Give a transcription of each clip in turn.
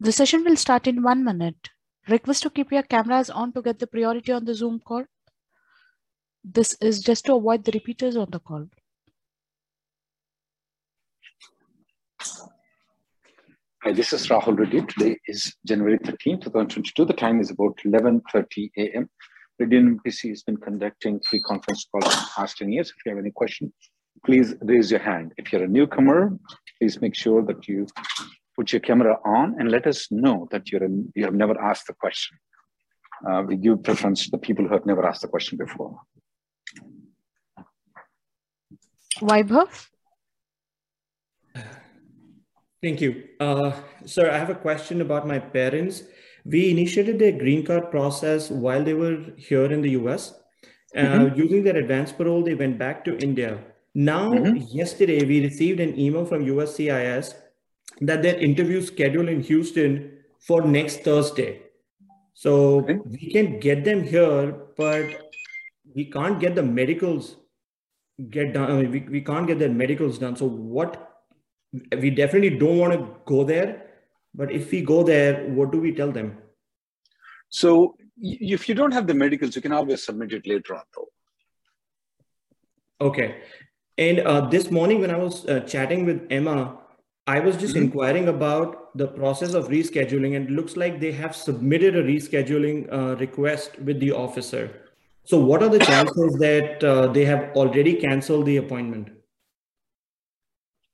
The session will start in one minute. Request to keep your cameras on to get the priority on the Zoom call. This is just to avoid the repeaters on the call. Hi, this is Rahul Reddy. Today is January 13, 2022. The time is about 11.30 a.m. Reddy PC has been conducting free conference calls for the past 10 years. If you have any questions, please raise your hand. If you're a newcomer, please make sure that you put your camera on and let us know that you're in, you have never asked the question. Uh, we give preference to the people who have never asked the question before. Vaibhav? Thank you. Uh, sir, I have a question about my parents. We initiated their green card process while they were here in the US. Uh, mm-hmm. Using their advance parole, they went back to India. Now, mm-hmm. yesterday, we received an email from USCIS that their interview scheduled in Houston for next Thursday. So okay. we can get them here, but we can't get the medicals get done. I mean, we, we can't get their medicals done. So what we definitely don't want to go there. But if we go there, what do we tell them? So if you don't have the medicals, you can always submit it later on, though. Okay. And uh, this morning, when I was uh, chatting with Emma, I was just mm-hmm. inquiring about the process of rescheduling, and it looks like they have submitted a rescheduling uh, request with the officer. So, what are the chances that uh, they have already canceled the appointment?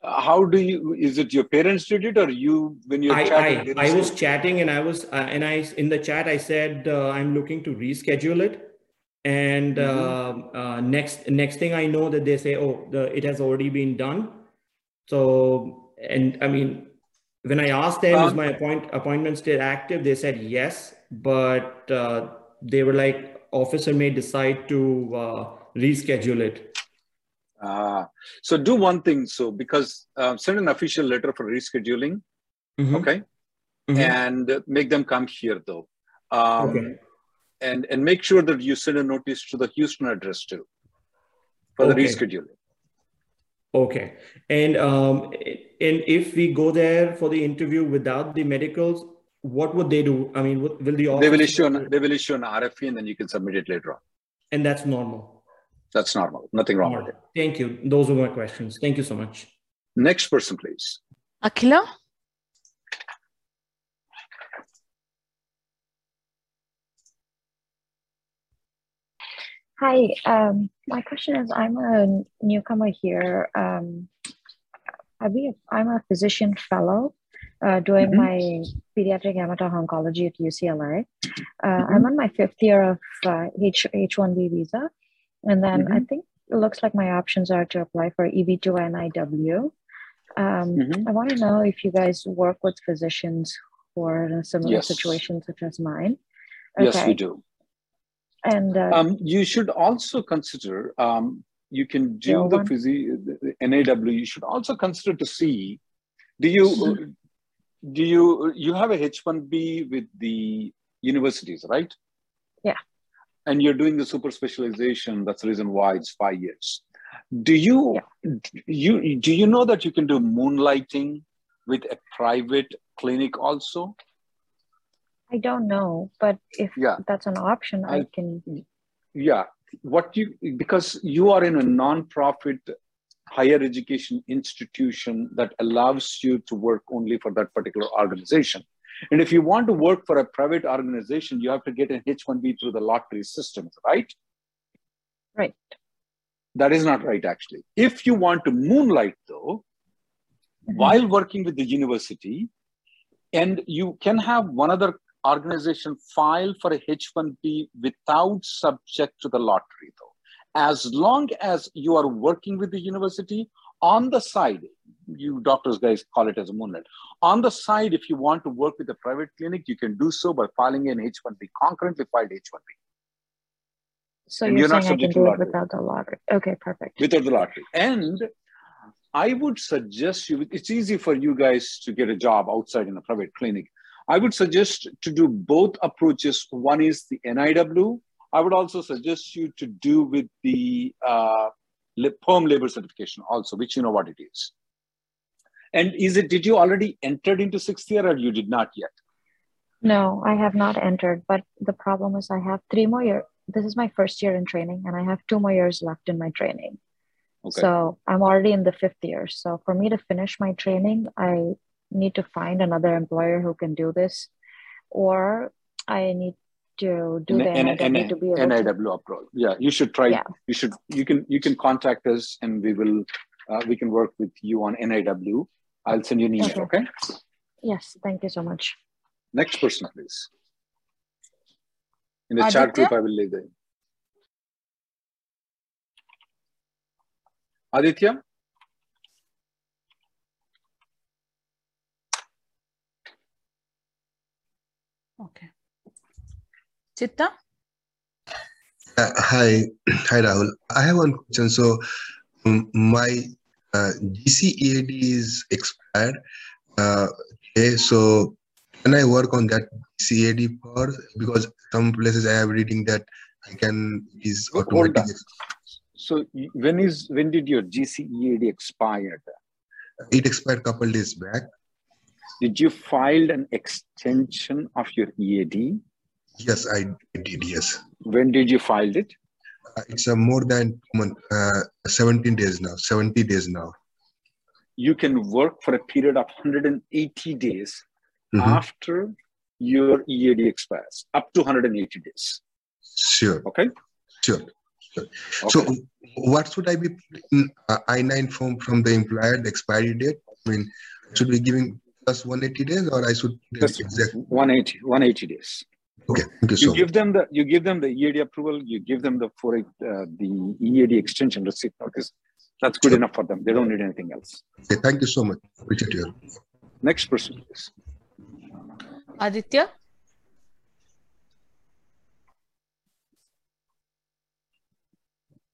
Uh, how do you? Is it your parents did it, or you when you're I, chatting? I, I was chatting, and I was uh, and I in the chat I said uh, I'm looking to reschedule it, and mm-hmm. Uh, next next thing I know that they say, oh, the it has already been done. So and I mean, when I asked them, um, is my appoint, appointment still active? They said yes, but uh, they were like, officer may decide to uh, reschedule it. Uh, so do one thing. So because uh, send an official letter for rescheduling, mm-hmm. okay, mm-hmm. and make them come here though. Um, okay. And and make sure that you send a notice to the Houston address too for okay. the rescheduling. Okay. And um, and if we go there for the interview without the medicals, what would they do? I mean, will the they will issue an, they will issue an RFE and then you can submit it later on. And that's normal. That's normal. Nothing wrong with it. Thank you. Those were my questions. Thank you so much. Next person, please. Akila. Hi, um, my question is I'm a newcomer here. Um, I be a, I'm a physician fellow uh, doing mm-hmm. my pediatric hemato-oncology at UCLA. Uh, mm-hmm. I'm on my fifth year of uh, H- H1B visa. And then mm-hmm. I think it looks like my options are to apply for EB2 NIW. Um, mm-hmm. I want to know if you guys work with physicians who are in a similar yes. situation such as mine. Okay. Yes, we do. And uh, um, you should also consider um, you can do the, phys- the NIW. You should also consider to see do you do you you have a H1B with the universities, right? Yeah. And you're doing the super specialization. That's the reason why it's five years. Do you yeah. you do you know that you can do moonlighting with a private clinic also? I don't know, but if yeah. that's an option, I, I can. Yeah, what you because you are in a non-profit higher education institution that allows you to work only for that particular organization. And if you want to work for a private organization, you have to get an H-1B through the lottery system, right? Right. That is not right, actually. If you want to moonlight, though, mm-hmm. while working with the university, and you can have one other organization file for a H-1B without subject to the lottery, though as long as you are working with the university on the side, you doctors guys call it as a moonlight. On the side, if you want to work with a private clinic, you can do so by filing an H1B, concurrently filed H1B. So and you're, you're saying I can do it without the lottery. Okay, perfect. Without the lottery. And I would suggest you, it's easy for you guys to get a job outside in a private clinic. I would suggest to do both approaches. One is the NIW, I would also suggest you to do with the uh, perm labor certification also, which you know what it is. And is it, did you already entered into sixth year or you did not yet? No, I have not entered, but the problem is I have three more years. This is my first year in training and I have two more years left in my training. Okay. So I'm already in the fifth year. So for me to finish my training, I need to find another employer who can do this, or I need to do the N- NIW N- to be able NIW to... approach. Yeah, you should try. Yeah. You should. You can. You can contact us, and we will. Uh, we can work with you on NIW. I'll send you an email. Okay. okay? Yes. Thank you so much. Next person, please. In the Aditya? chat group, I will leave the. Aditya. Okay. Chitta? Uh, hi, hi Rahul. I have one question. So um, my uh, GCEAD is expired. Uh, okay, so can I work on that GCEAD for because some places I have reading that I can is automatic. So when is when did your GCEAD expire? It expired couple days back. Did you file an extension of your EAD? Yes, I did. Yes. When did you file it? Uh, it's a more than month, uh, 17 days now, 70 days now. You can work for a period of 180 days mm-hmm. after your EAD expires, up to 180 days. Sure. Okay. Sure. sure. Okay. So, what should I be in uh, I 9 form from the employer, the expiry date? I mean, should be giving plus 180 days or I should just exact 180, 180 days. Okay, thank you, you give them the you give them the EAD approval. You give them the for uh, the EAD extension receipt notice. That's good sure. enough for them. They don't need anything else. Okay, thank you so much. Appreciate you. Next person, please. Aditya.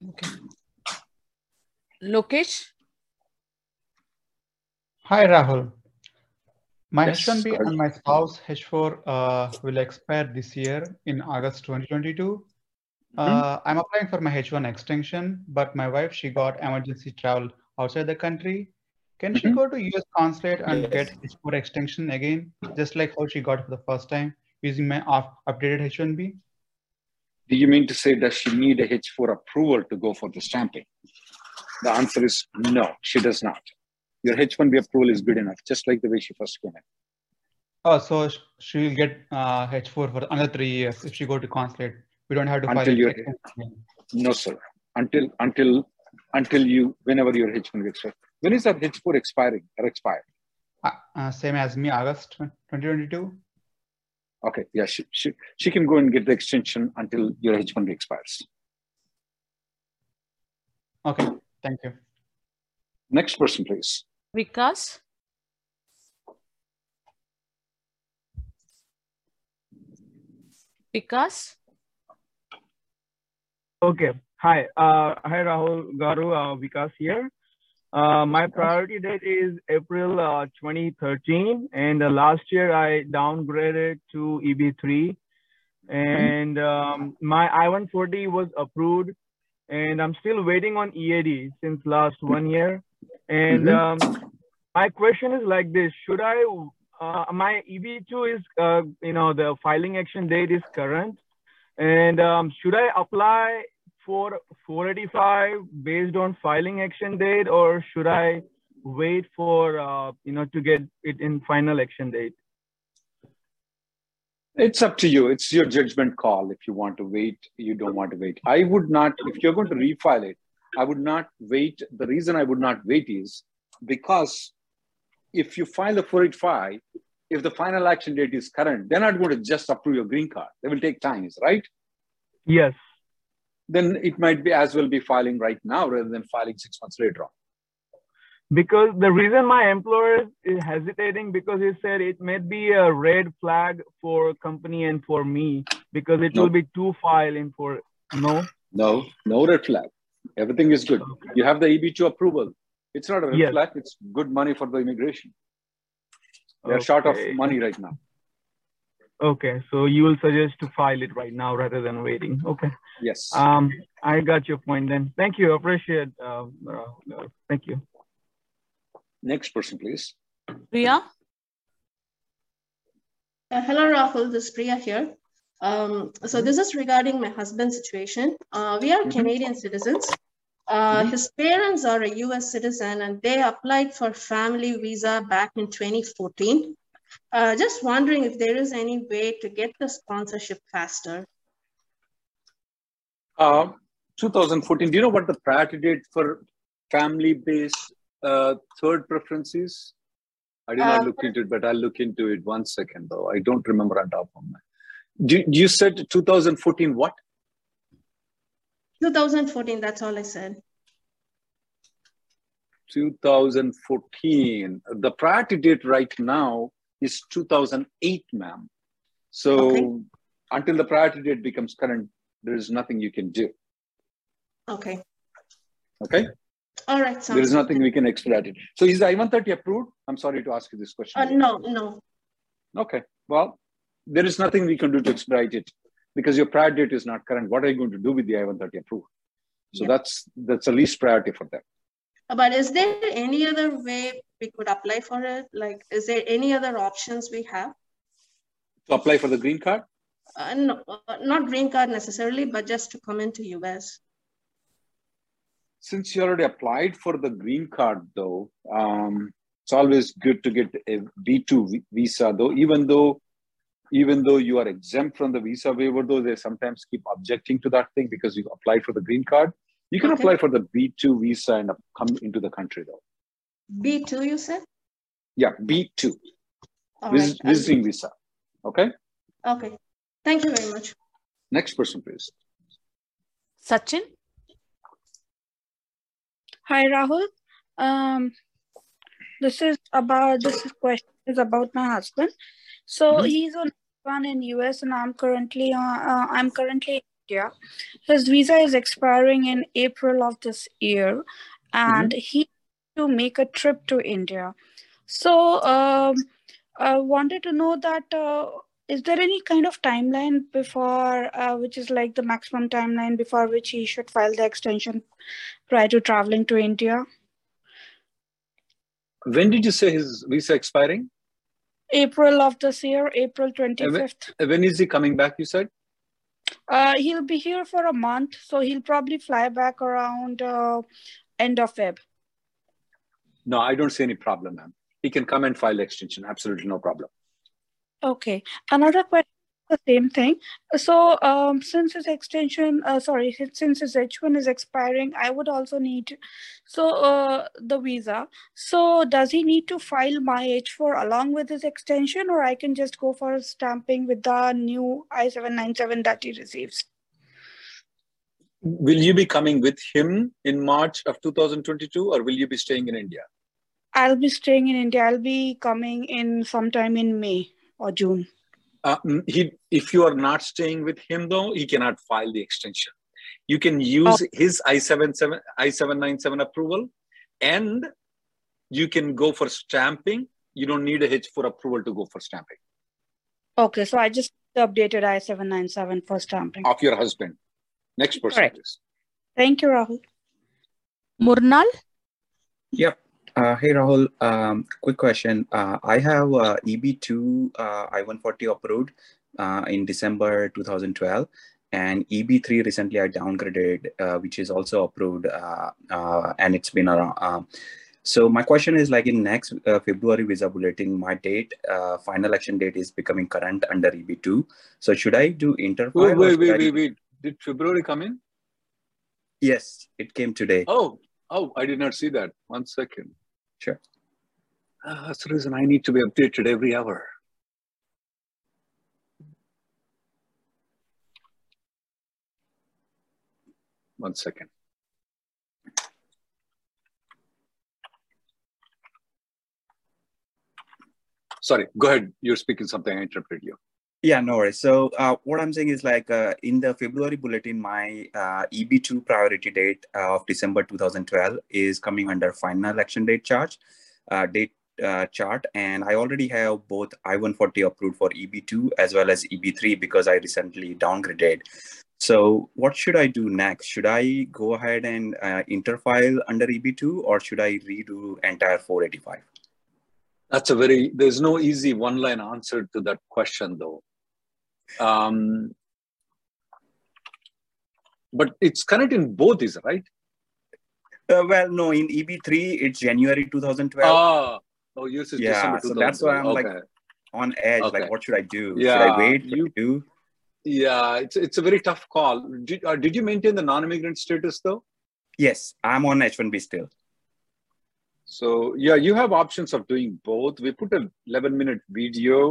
Okay. Lokesh. Hi, Rahul. My yes, H1B and my spouse H4 uh, will expire this year in August 2022. Uh, mm-hmm. I'm applying for my H1 extension, but my wife she got emergency travel outside the country. Can mm-hmm. she go to US consulate and yes. get H4 extension again, just like how she got for the first time using my off- updated H1B? Do you mean to say does she need a H4 approval to go for the stamping? The answer is no, she does not your H1B approval is good enough, just like the way she first came in. Oh, so she will get uh, H4 for another three years if she go to consulate. We don't have to until you no sir until until until you whenever your H1B expires. When is that H4 expiring or expired? Uh, uh, same as me, August 2022. Okay, yeah, she, she, she can go and get the extension until your H1B expires. Okay, thank you. Next person, please. Vikas? Vikas? Okay. Hi. Uh, hi, Rahul Garu. Uh, Vikas here. Uh, my priority date is April uh, 2013, and uh, last year I downgraded to EB3, and um, my I-140 was approved, and I'm still waiting on EAD since last one year. And mm-hmm. um, my question is like this: Should I? Uh, my EB2 is, uh, you know, the filing action date is current, and um, should I apply for 485 based on filing action date, or should I wait for uh, you know to get it in final action date? It's up to you. It's your judgment call. If you want to wait, you don't want to wait. I would not. If you're going to refile it, I would not wait. The reason I would not wait is because if you file a 485, if the final action date is current, they're not going to just approve your green card. They will take times, right? Yes. Then it might be as well be filing right now rather than filing six months later on. Because the reason my employer is hesitating because he said it may be a red flag for company and for me because it No. will be two filing for no. No, no red flag. Everything is good. Okay. You have the EB2 approval. It's not a red Yes. flag. It's good money for the immigration. They're short of money right now. Okay, so you will suggest to file it right now rather than waiting. Okay. Yes. Um, I got your point then. Thank you. Appreciate. Uh, uh, uh, thank you. Next person, please. Priya? Uh, hello, Rahul. This is Priya here. Um, so this is regarding my husband's situation. Uh, we are Canadian citizens. Uh, his parents are a US citizen and they applied for family visa back in 2014. Uh, just wondering if there is any way to get the sponsorship faster. Uh, 2014. Do you know what the priority date for family-based uh, third preference is? I did not Uh, look into it, but I'll look into it one second though. I don't remember on top of my. Do, you said 2014 what? 2014, that's all I said. 2014. The priority date right now is 2008, ma'am. So Okay. until the priority date becomes current, there is nothing you can do. Okay. Okay. All right. There is nothing we can expedite it. So is the I-130 approved? I'm sorry to ask you this question. Uh, no, no. Okay. Well, there is nothing we can do to expedite it because your prior date is not current. What are you going to do with the I-130 approval? So Yeah. that's that's the least priority for them. But is there any other way we could apply for it? Like, is there any other options we have? To apply for the green card, Uh, no, uh, not green card necessarily, but just to come into US. since you already applied for the green card, though, um, it's always good to get a B2 visa, though, even though even though you are exempt from the visa waiver, though they sometimes keep objecting to that thing because you applied for the green card. You can Okay. apply for the B2 visa and come into the country, though. B2, you said? Yeah, B2, All vis- right, visiting visa. Okay. Okay. Thank you very much. Next person, please. Sachin? Hi, Rahul. Um, this is about this question is about my husband. So Mhm. he's on one in US, and I'm currently uh, uh, I'm currently in India. His visa is expiring in April of this year, and he to make a trip to India. So um, I wanted to know that. Uh, is there any kind of timeline before, uh, which is like the maximum timeline before which he should file the extension prior to traveling to India? When did you say his visa expiring? April of this year, April 25th. Uh, When is he coming back? You said. Uh, he'll be here for a month, so he'll probably fly back around uh, end of Feb. No, I don't see any problem, ma'am. He can come and file extension. Absolutely no problem. Okay. Another question, the same thing. So, um, since his extension, uh, sorry, since his H1 is expiring, I would also need, so uh, the visa. So, does he need to file my H4 along with his extension, or I can just go for stamping with the new I-797 that he receives? Will you be coming with him in March of 2022 or will you be staying in India? I'll be staying in India. I'll be coming in sometime in May or June. Uh, mm, he, if you are not staying with him, though, he cannot file the extension. You can use his I-77, I-797 approval and you can go for stamping. You don't need a H4 approval to go for stamping Okay, so I just updated I-797 for stamping. of your husband. Next person, Correct. please. Thank you, Rahul. Murnal? Yep. Uh, hey Rahul, um, quick question. Uh, I have uh, EB2 uh, I-140 approved uh, in December 2012, and EB3 recently I downgraded, uh, which is also approved, uh, uh, and it's been around. Um, so my question is like in next uh, February visa bulletin, my date, uh, final action date is becoming current under EB2. So should I do interfile? Wait, wait, wait, wait, wait. Did February come in? Yes, it came today. Oh, oh, I did not see that. One second. Sure. Uh, that's the reason I need to be updated every hour. One second. Sorry, go ahead. You're speaking something. I interrupted you. Yeah, no worries. So uh, what I'm saying is like uh, in the February bulletin, my uh, EB2 priority date of December 2012 is coming under final action date charge, uh, date uh, chart. And I already have both I-140 approved for EB2 as well as EB3 because I recently downgraded. So what should I do next? Should I go ahead and uh, interfile under EB2 or should I redo entire 485? That's a very, there's no easy one line answer to that question though. Um, but it's current in both, is right? Uh, well, no, in EB3, it's January 2012. Oh, oh yours is yeah, December so that's why I'm okay. like on edge. Okay. Like, what should I do? Yeah, should I wait? you- You do? Yeah, it's it's a very tough call. Did, uh, did you maintain the non-immigrant status though? Yes, I'm on H1B still. So yeah, you have options of doing both. We put a 11 minute video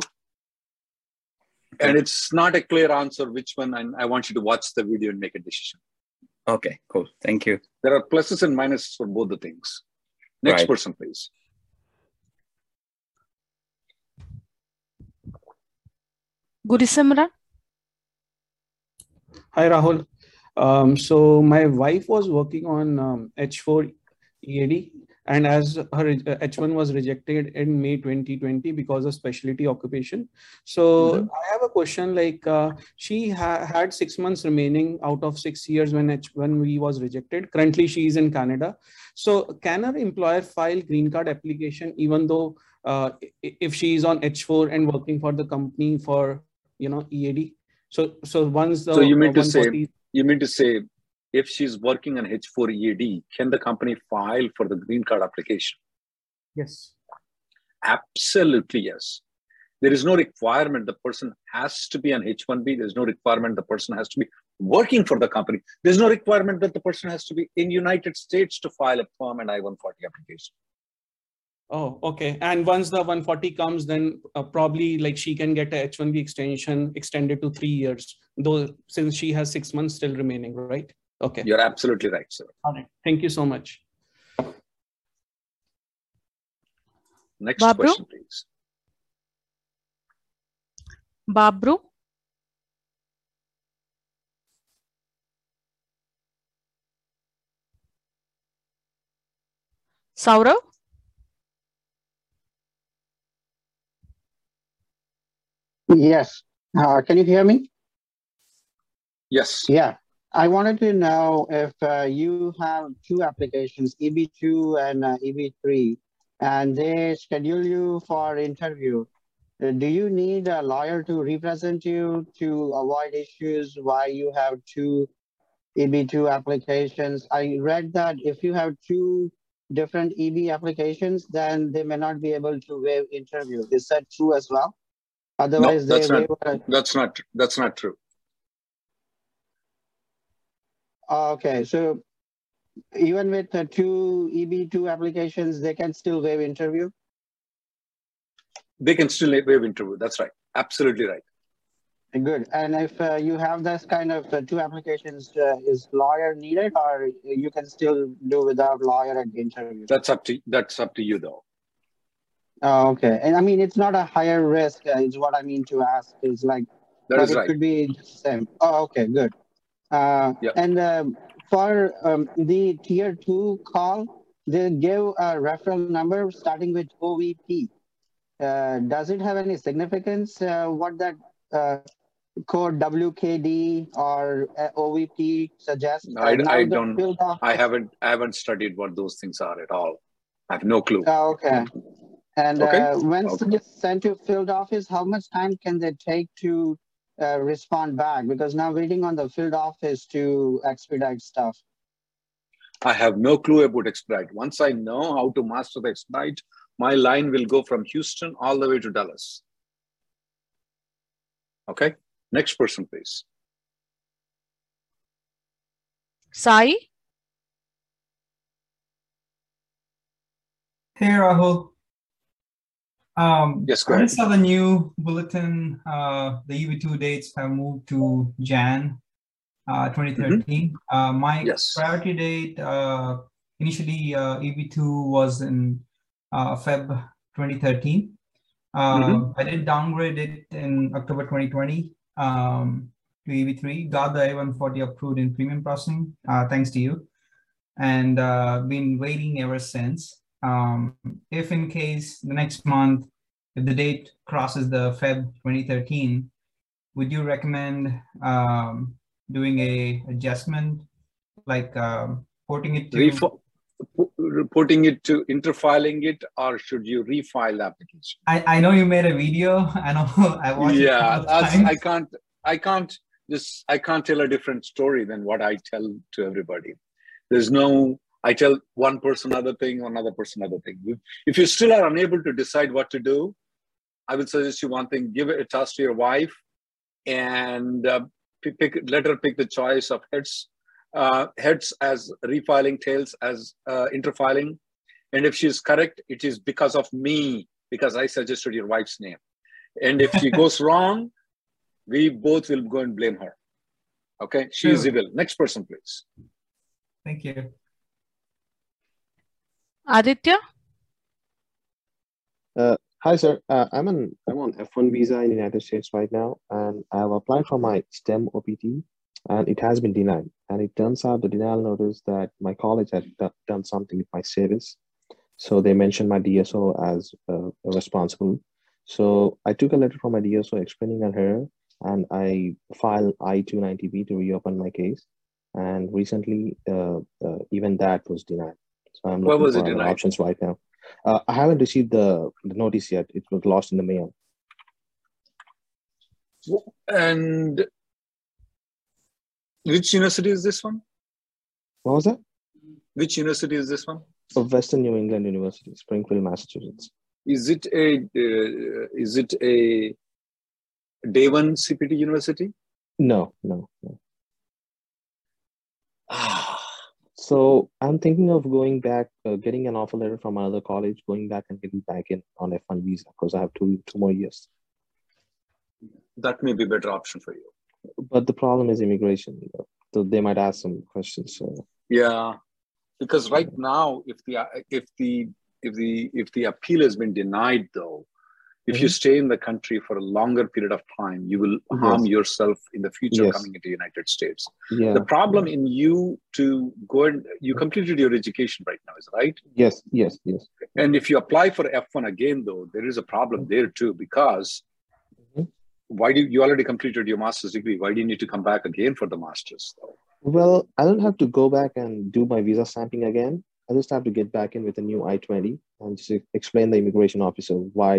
and it's not a clear answer which one, and I want you to watch the video and make a decision. Okay, cool. Thank you. There are pluses and minuses for both the things. Next Right. person, please. Gurisimran? Hi, Rahul. Um, so my wife was working on um, H4 EAD, and as her uh, H1 was rejected in May 2020 because of specialty occupation. So I have a question like uh, she ha- had six months remaining out of six years when H1B was rejected. Currently, she is in Canada. So can her employer file green card application even though uh, if she is on H4 and working for the company for you know EAD? So so once the so you mean uh, to say you mean to say if she's working on H4 EAD, can the company file for the green card application? Yes. Absolutely yes. There is no requirement the person has to be on H1B. There's no requirement the person has to be working for the company. There's no requirement that the person has to be in United States to file a perm and I-140 application. Oh, okay. And once the 140 comes, then uh, probably like she can get a H1B extension extended to three years, though since she has six months still remaining, right? Okay. You're absolutely right, sir. All right. Thank you so much. Next Babru? question, please. Babru? Saurav? Yes. Uh, can you hear me? Yes. Yeah. I wanted to know if uh, you have two applications, EB2 and uh, EB3, and they schedule you for interview. Uh, do you need a lawyer to represent you to avoid issues why you have two EB2 applications? I read that if you have two different EB applications, then they may not be able to waive interview. Is that true as well? No, Otherwise, they that's not, waive that's not that's not true. Oh, Okay, so even with the two EB2 applications, they can still waive interview? They can still waive interview. That's right. Absolutely right. Good. And if uh, you have this kind of uh, two applications, uh, is lawyer needed or you can still do without lawyer at the interview? That's up to that's up to you though. Oh, okay. And I mean, it's not a higher risk, uh, is what I mean to ask. Is like, That is it right. could be the same. Oh, okay, good. Uh, Yeah. And um, for um, the tier two call, they give a referral number starting with OVP. Uh, does it have any significance? Uh, what that uh, code WKD or uh, OVP suggests? I, Uh, I don't I haven't I haven't studied what those things are at all. I have no clue. Oh, okay. And Okay. uh, when Okay. it's sent to field office, how much time can they take to uh, respond back? Because now waiting on the field office to expedite stuff. I have no clue about expedite. Once I know how to master the expedite, my line will go from Houston all the way to Dallas. Okay, next person, please. Sai? Hey, Rahul. Um, yes, go I ahead. saw the new bulletin. Uh, the EB2 dates have moved to Jan uh, 2013. Uh, my Yes. priority date uh, initially uh, EB2 was in uh, Feb 2013. Uh, Mhm. I did downgrade it in October 2020 um, to EB3. Got the I-140 approved in premium processing, uh, thanks to you, and uh, been waiting ever since. Um, if in case the next month, if the date crosses the Feb 2013, would you recommend um, doing a adjustment, like um, porting it to? Refo- reporting it to interfiling it, or should you refile the application? I, I know you made a video. I know I watched yeah, couple of that's, times. I can't. I can't just. I can't tell a different story than what I tell to everybody. There's no. I tell one person other thing, another person other thing. If, you still are unable to decide what to do, I would suggest you one thing: give a task to your wife, and uh, pick, let her pick the choice of heads, uh, heads as refiling, tails as uh, interfiling. And if she's correct, it is because of me, because I suggested your wife's name. And if she goes wrong, we both will go and blame her. Okay, she is evil. Next person, please. Thank you. Aditya? Uh, hi, sir. Uh, I'm on I'm on F1 visa in the United States right now, and I've applied for my STEM OPT, and it has been denied. And it turns out the denial notice that my college had do- done something with my service, so they mentioned my DSO as uh, responsible. So I took a letter from my DSO explaining on her, and I filed I-290B to reopen my case. And recently, uh, uh, even that was denied. So I'm looking was for it denied? options right now. Uh, I haven't received the, the notice yet. It was lost in the mail. And which university is this one? What was that? Which university is this one? Of Western New England University, Springfield, Massachusetts. Is it a uh, is it a day one CPT university? No, no, no. So I'm thinking of going back, uh, getting an offer letter from another college, going back and getting back in on F1 visa because I have two two more years. That may be a better option for you. But the problem is immigration. So they might ask some questions. So Yeah, because right now, if the if the if the if the appeal has been denied, though, if you Mhm. stay in the country for a longer period of time, you will harm Yes. yourself in the future Yes. coming into the United States. yeah, The problem in you to go and you completed your education right now, is right? yes, yes, yes. And if you apply for F1 again, though, there is a problem there too, because Mhm. why do you already completed your master's degree? Why do you need to come back again for the master's? Though? Well, I don't have to go back and do my visa stamping again. I just have to get back in with a new I-20 and just explain the immigration officer why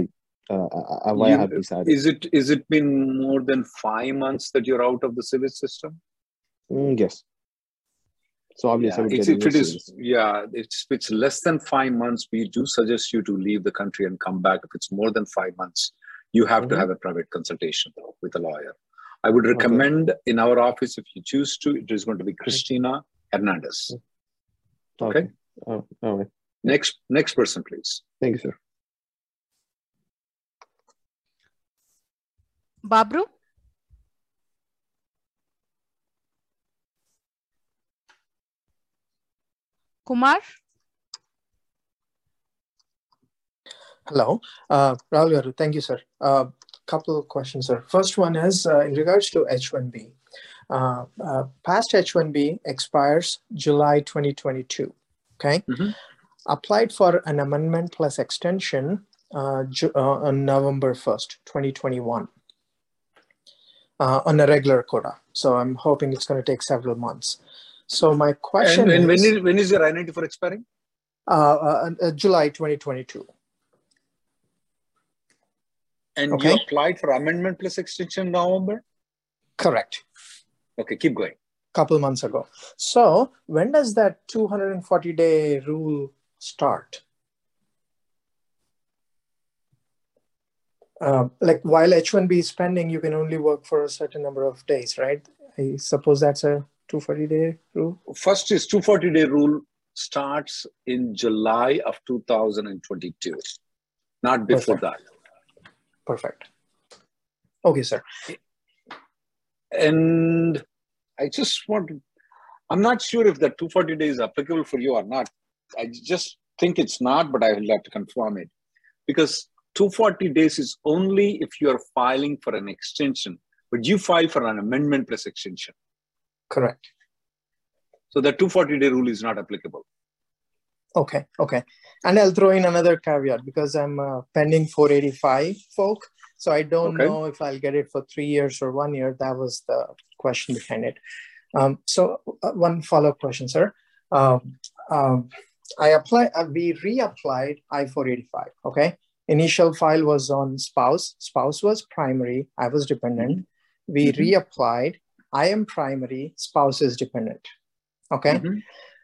uh, uh, I You- have decided. Is it is it been more than five months that you're out of the SEVIS system? Mm, yes. So obviously, Yeah, it's, if it is, service. yeah, it's if it's less than five months, we do suggest you to leave the country and come back. If it's more than five months, you have to Mhm. have a private consultation though, with a lawyer. I would recommend in our office, if you choose to, it is going to be Christina Hernandez. Okay. Oh, all right. Next, next person, please. Thank you, sir. Babru? Kumar? Hello, uh, Rahul Garu. Thank you, sir. A uh, couple of questions, sir. First one is uh, in regards to H1B. Uh, uh, past H1B expires July 2022. Okay. Mhm. Applied for an amendment plus extension uh, Ju- uh, on November 1st, 2021, uh, on a regular quota. So I'm hoping it's going to take several months. So my question And, and when is, is when is your I-90 for expiring? uh, uh, uh, July 2022. And Okay. you applied for amendment plus extension November? Correct. Okay, keep going. Couple months ago. So when does that 240 day rule start? Uh, like while H1B is pending, you can only work for a certain number of days, right? I suppose that's a 240 day rule. First is 240 day rule starts in July of 2022, not before Perfect. that. Perfect. Okay, sir. And I just want to, I'm not sure if that 240 days is applicable for you or not. I just think it's not, but I will have to confirm it. Because 240 days is only if you are filing for an extension, but you file for an amendment plus extension. Correct. So the 240 day rule is not applicable. Okay, okay. And I'll throw in another caveat because I'm uh, pending 485 folk. So I don't Okay. know if I'll get it for three years or one year. That was the question behind it. Um, so uh, one follow-up question, sir. Um, um, I apply. Uh, we reapplied I-485. Okay. Initial file was on spouse. Spouse was primary. I was dependent. We Mhm. reapplied. I am primary. Spouse is dependent. Okay.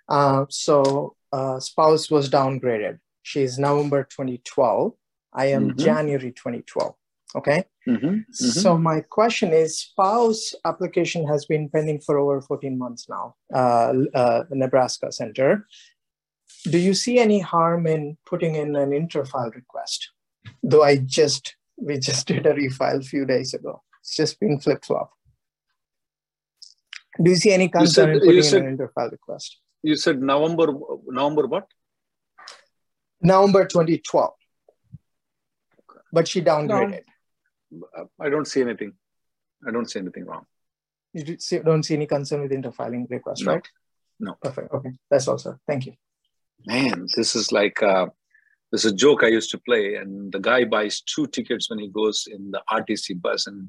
Uh, so uh, spouse was downgraded. She's November 2012. I am Mhm. January 2012. Okay. Mhm, So my question is, spouse application has been pending for over 14 months now. Uh, uh, Nebraska Center. Do you see any harm in putting in an interfile request? Though I just we just did a refile a few days ago. It's just been flip flop. Do you see any You said- concern in you putting said- in an interfile request? You said November, November what? November 2012. But she downgraded. I don't see anything. I don't see anything wrong. You do see- don't see any concern with interfiling request, No. right? No. Perfect. Okay. That's all, sir. Thank you. Man, this is like uh, this is a joke I used to play, and the guy buys two tickets when he goes in the RTC bus, and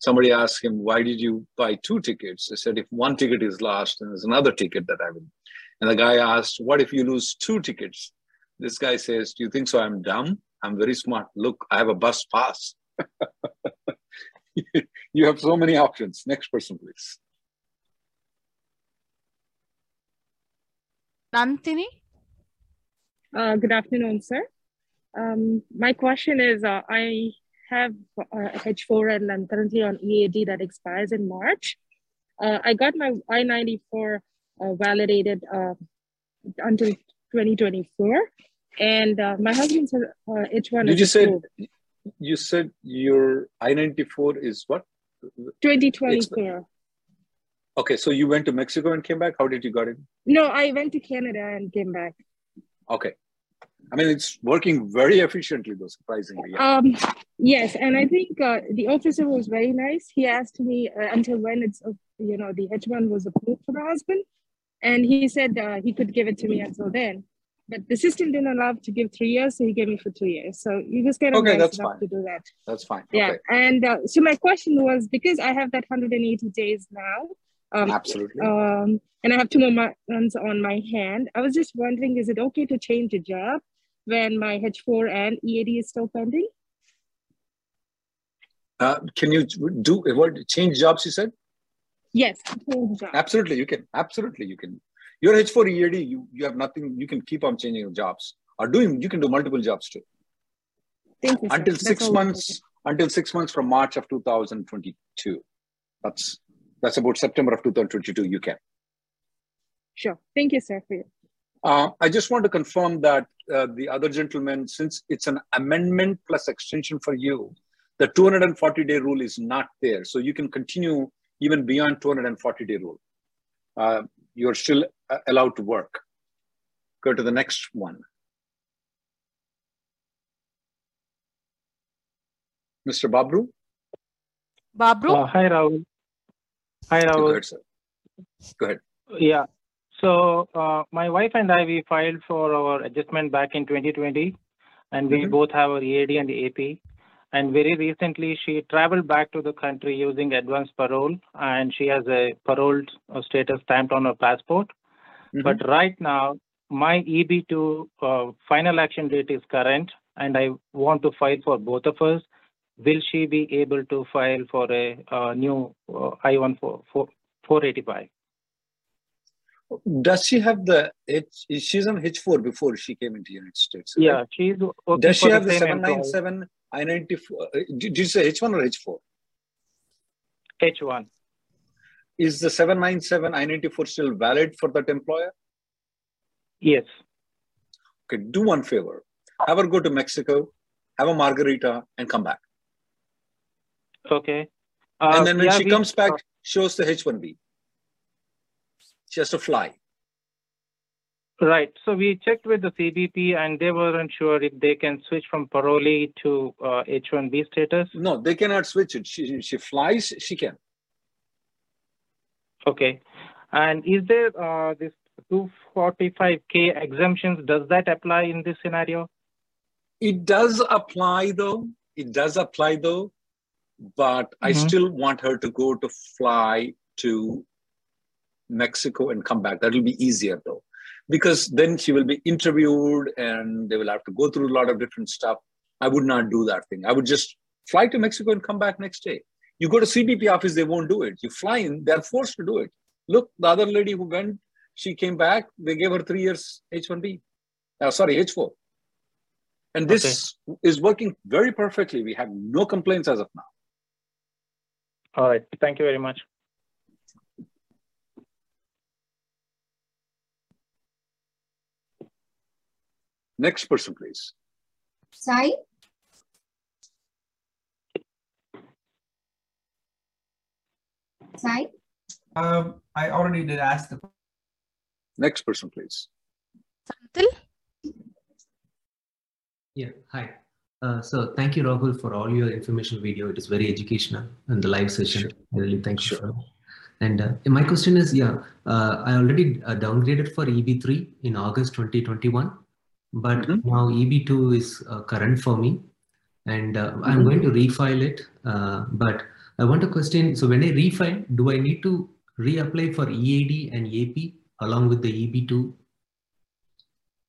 somebody asks him, "Why did you buy two tickets?" He said, "If one ticket is lost, and there's another ticket that I will." And the guy asked, "What if you lose two tickets?" This guy says, "Do you think so? I'm dumb. I'm very smart. Look, I have a bus pass." you have so many options. Next person, please. Nantini? Uh, good afternoon, sir. Um, my question is, uh, I have uh, H4 and I'm currently on EAD that expires in March. Uh, I got my I-94 uh, validated uh, until 2024, and uh, my husband's uh, H1 Did you say approved. you said your I ninety four is what? 2024. Okay, so you went to Mexico and came back. How did you got it? No, I went to Canada and came back. Okay, I mean it's working very efficiently though, surprisingly. Yeah. Um, yes, and I think uh, the officer was very nice. He asked me uh, until when it's, uh, you know, the H1 was approved for the husband. And he said uh, he could give it to me until then. But the system didn't allow to give three years, so he gave me for two years. So he was kind of Okay, nice that's enough fine. to do that. That's fine. Yeah. Okay. And uh, so my question was because I have that 180 days now. Um, Absolutely. Um, and I have two more months on my hand. I was just wondering, is it okay to change a job when my H4 and EAD is still pending? Uh, can you do what? Change jobs? You said. Yes, change job. Absolutely, you can. Absolutely, you can. Your H four EAD, you you have nothing. You can keep on changing your jobs or doing. You can do multiple jobs too. Thank you. sir. Until That's six months. Until six months from March of 2022. That's that's about September of 2022. You can. Sure. Thank you, sir, for your Uh, I just want to confirm that uh, the other gentleman, since it's an amendment plus extension for you, the 240 day rule is not there. So you can continue even beyond 240 day rule. Uh, you're still uh, allowed to work. Go to the next one. Mr. Babru? Babru? Uh, hi, Rahul. Hi, Go Rahul. ahead, sir. Go ahead. Yeah. So uh, my wife and I, we filed for our adjustment back in 2020, and we Mhm. both have our EAD and AP. And very recently, she traveled back to the country using advance parole, and she has a parole uh, status stamped on her passport. But right now, my EB2 uh, final action date is current, and I want to file for both of us. Will she be able to file for a, new uh, I-1 485? Does she have the H? She's on H4 before she came into United States. Right? Yeah, she's. Does she have the, the 797 I-94? Did you say H1 or H4? H1. Is the 797 I-94 still valid for that employer? Yes. Okay, do one favor. Have her go to Mexico, have a margarita, and come back. Okay. Uh, and then when yeah, she we, comes back, uh, shows the H1B. She has to fly. Right. So we checked with the CBP and they weren't sure if they can switch from parolee to uh, H1B status. No, they cannot switch it. She, she flies, she can. Okay. And is there uh, this 245K exemptions? Does that apply in this scenario? It does apply though. It does apply though. But mm-hmm. I still want her to go to fly to Mexico and come back. That will be easier though, because then she will be interviewed and they will have to go through a lot of different stuff. I would not do that thing. I would just fly to Mexico and come back next day. You go to CBP office, they won't do it. You fly in, they're forced to do it. Look, the other lady who went, she came back, they gave her three years H1B. Uh, sorry, H4. And this okay. is working very perfectly. We have no complaints as of now. All right. Thank you very much. Next person, please. Sai. Sai. Um, I already did ask the. Next person, please. Santil. Yeah. Hi. Uh, so thank you, Rahul, for all your information video. It is very educational and the live session. Sure. I really thank you sure. for And uh, my question is, yeah, uh, I already uh, downgraded for EB3 in August 2021 but mm-hmm. now EB2 is uh, current for me and uh, mm-hmm. I'm going to refile it. Uh, but I want to question, so when I refile, do I need to reapply for EAD and AP along with the EB2?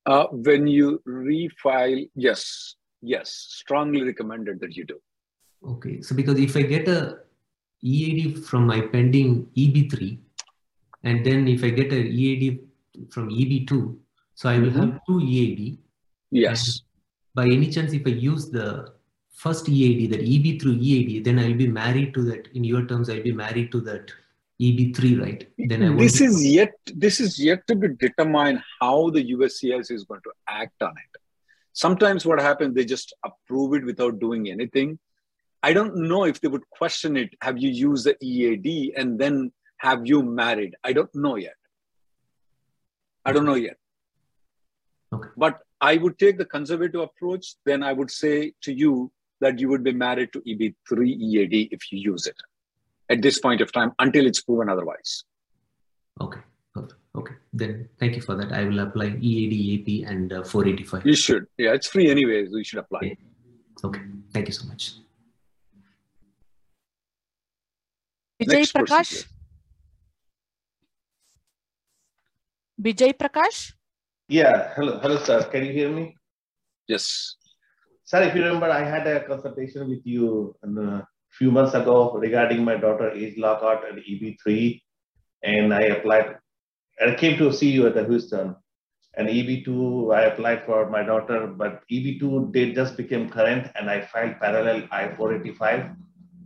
Uh, when you refile, yes, yes, strongly recommended that you do. Okay, so because if I get a EAD from my pending EB3, and then if I get a EAD from EB2, so I will mm-hmm. have two EAD. Yes. by any chance, if I use the first EAD, that EB3 EAD, then I'll be married to that. In your terms, I'll be married to that EB3, right? Then I this is yet this is yet to be determined how the USCIS is going to act on it. Sometimes what happens, they just approve it without doing anything. I don't know if they would question it. Have you used the EAD and then have you married? I don't know yet. I don't know yet. Okay. But I would take the conservative approach. Then I would say to you that you would be married to EB3 EAD if you use it at this point of time until it's proven otherwise. Okay. Okay. Then thank you for that. I will apply EAD, AP, and uh, 485. You should. Yeah, it's free anyway. So you should apply. Okay. okay. Thank you so much. Vijay Prakash. Vijay Prakash. Yeah, hello, hello, sir. Can you hear me? Yes. Sir, if you remember, I had a consultation with you a few months ago regarding my daughter age lockout at EB3, and I applied. I came to see you at the Houston, and EB2 I applied for my daughter, but EB2 they just became current, and I filed parallel I-485.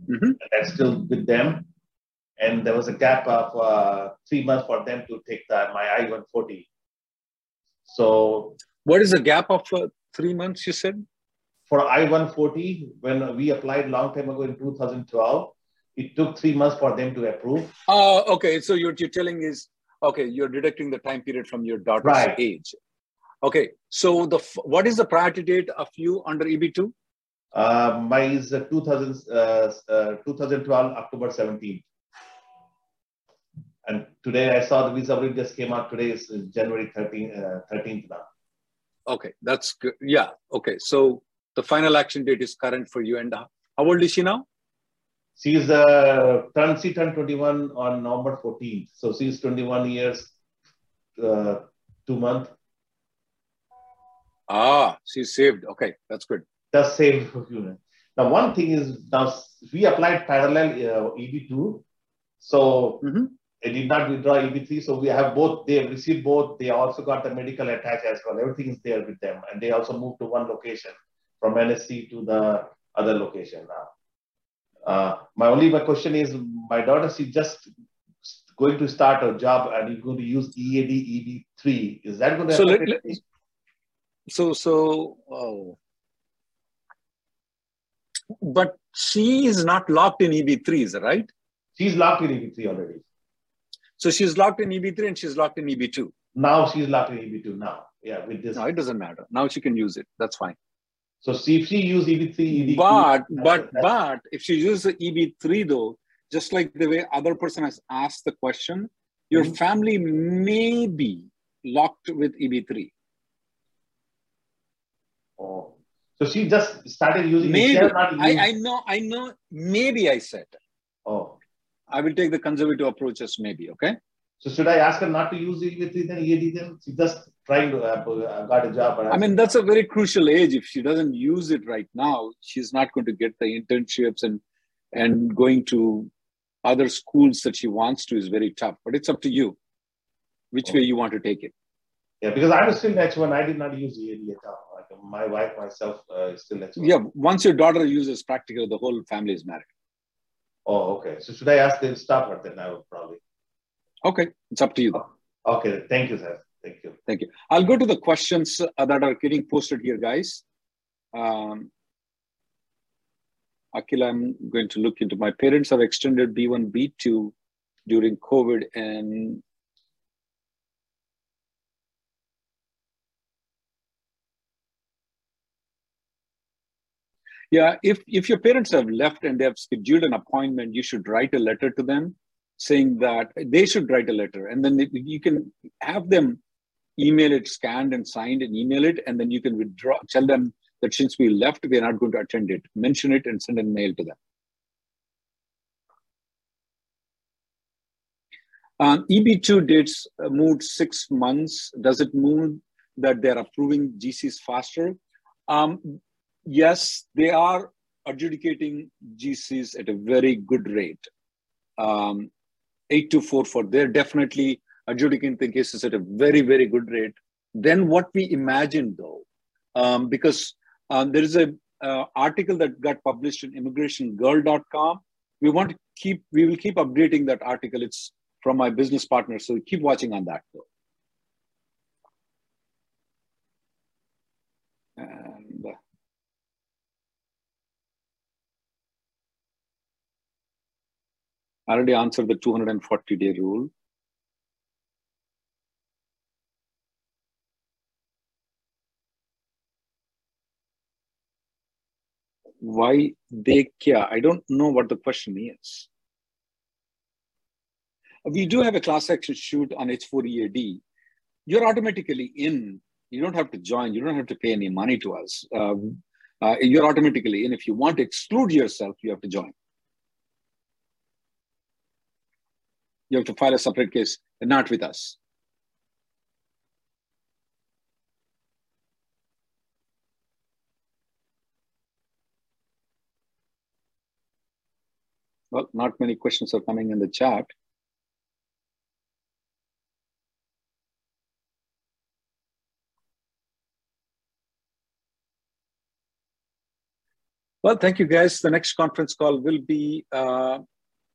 Mm-hmm. That's still with them, and there was a gap of uh, three months for them to take the, my I-140. So, what is the gap of uh, three months? You said for I-140 when we applied long time ago in 2012, it took three months for them to approve. Oh, uh, okay. So you're, you're telling is okay. You're deducting the time period from your daughter's right. age. Okay. So the what is the priority date of you under EB2? Uh, my is 2000, uh, uh, 2012 October 17th. And today I saw the visa bill just came out today is January 13, uh, 13th now. Okay, that's good. Yeah, okay. So the final action date is current for you. And how old is she now? She's uh, turned, she turned 21 on November 14th. So she is 21 years, uh, two months. Ah, she's saved. Okay, that's good. That's saved for you. Now, one thing is now we applied parallel uh, EB2, so Mm-hmm. they did not withdraw EB3. So we have both. They have received both. They also got the medical attached as well. Everything is there with them, and they also moved to one location from NSC to the other location now. Uh, my only my question is, my daughter she just going to start a job and is going to use EAD EB3. Is that going to So let, let- so so oh. but she is not locked in EB3, is that right? She's locked in EB3 already. So she's locked in EB3 and she's locked in EB2. Now she's locked in EB2 now. Yeah, with this. No, it doesn't matter. Now she can use it. That's fine. So see if she use EB3, EB2. But but that's- but if she uses EB3 though, just like the way other person has asked the question, your Mhm. family may be locked with E EB3. Oh. So she just started using Maybe I, I know I know maybe I said. Oh. I will take the conservative approach as maybe, okay? So should I ask her not to use EB3 then EAD then? She just trying to uh, uh, got a job. I mean, that's a very crucial age. If she doesn't use it right now, she's not going to get the internships and and going to other schools that she wants to is very tough. But it's up to you which way you want to take it. Yeah, because I'm still H1. I did not use EAD at all. Like my wife, myself, uh, is still H1. Yeah, once your daughter uses practical, the whole family is married. Oh, okay. So should I ask them to stop her then? I would probably. Okay, it's up to you. Okay. Thank you, sir. Thank you. Thank you. I'll go to the questions uh, that are getting posted here, guys. Um, Akil, I'm going to look into my parents have extended B1, B2 during COVID and Yeah, if if your parents have left and they have scheduled an appointment, you should write a letter to them saying that they should write a letter, and then you can have them email it scanned and signed and email it, and then you can withdraw. Tell them that since we left, we are not going to attend it. Mention it and send a mail to them. Um, EB2 dates uh, moved six months. Does it mean that they're approving GCs faster? Um, yes, they are adjudicating GCs at a very good rate. Um, 8244, they're definitely adjudicating the cases at a very, very good rate. Then what we imagined though, um, because um, there is a uh, article that got published in immigrationgirl.com. We want to keep, we will keep updating that article. It's from my business partner. So keep watching on that though. I already answered the 240 day rule. Why they kya? I don't know what the question is. We do have a class action shoot on H4EAD. You're automatically in. You don't have to join. You don't have to pay any money to us. Uh, uh, you're automatically in. If you want to exclude yourself, you have to join. You have to file a separate case, and not with us. Well, not many questions are coming in the chat. Well, thank you guys. The next conference call will be uh,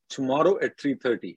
tomorrow at 3.30.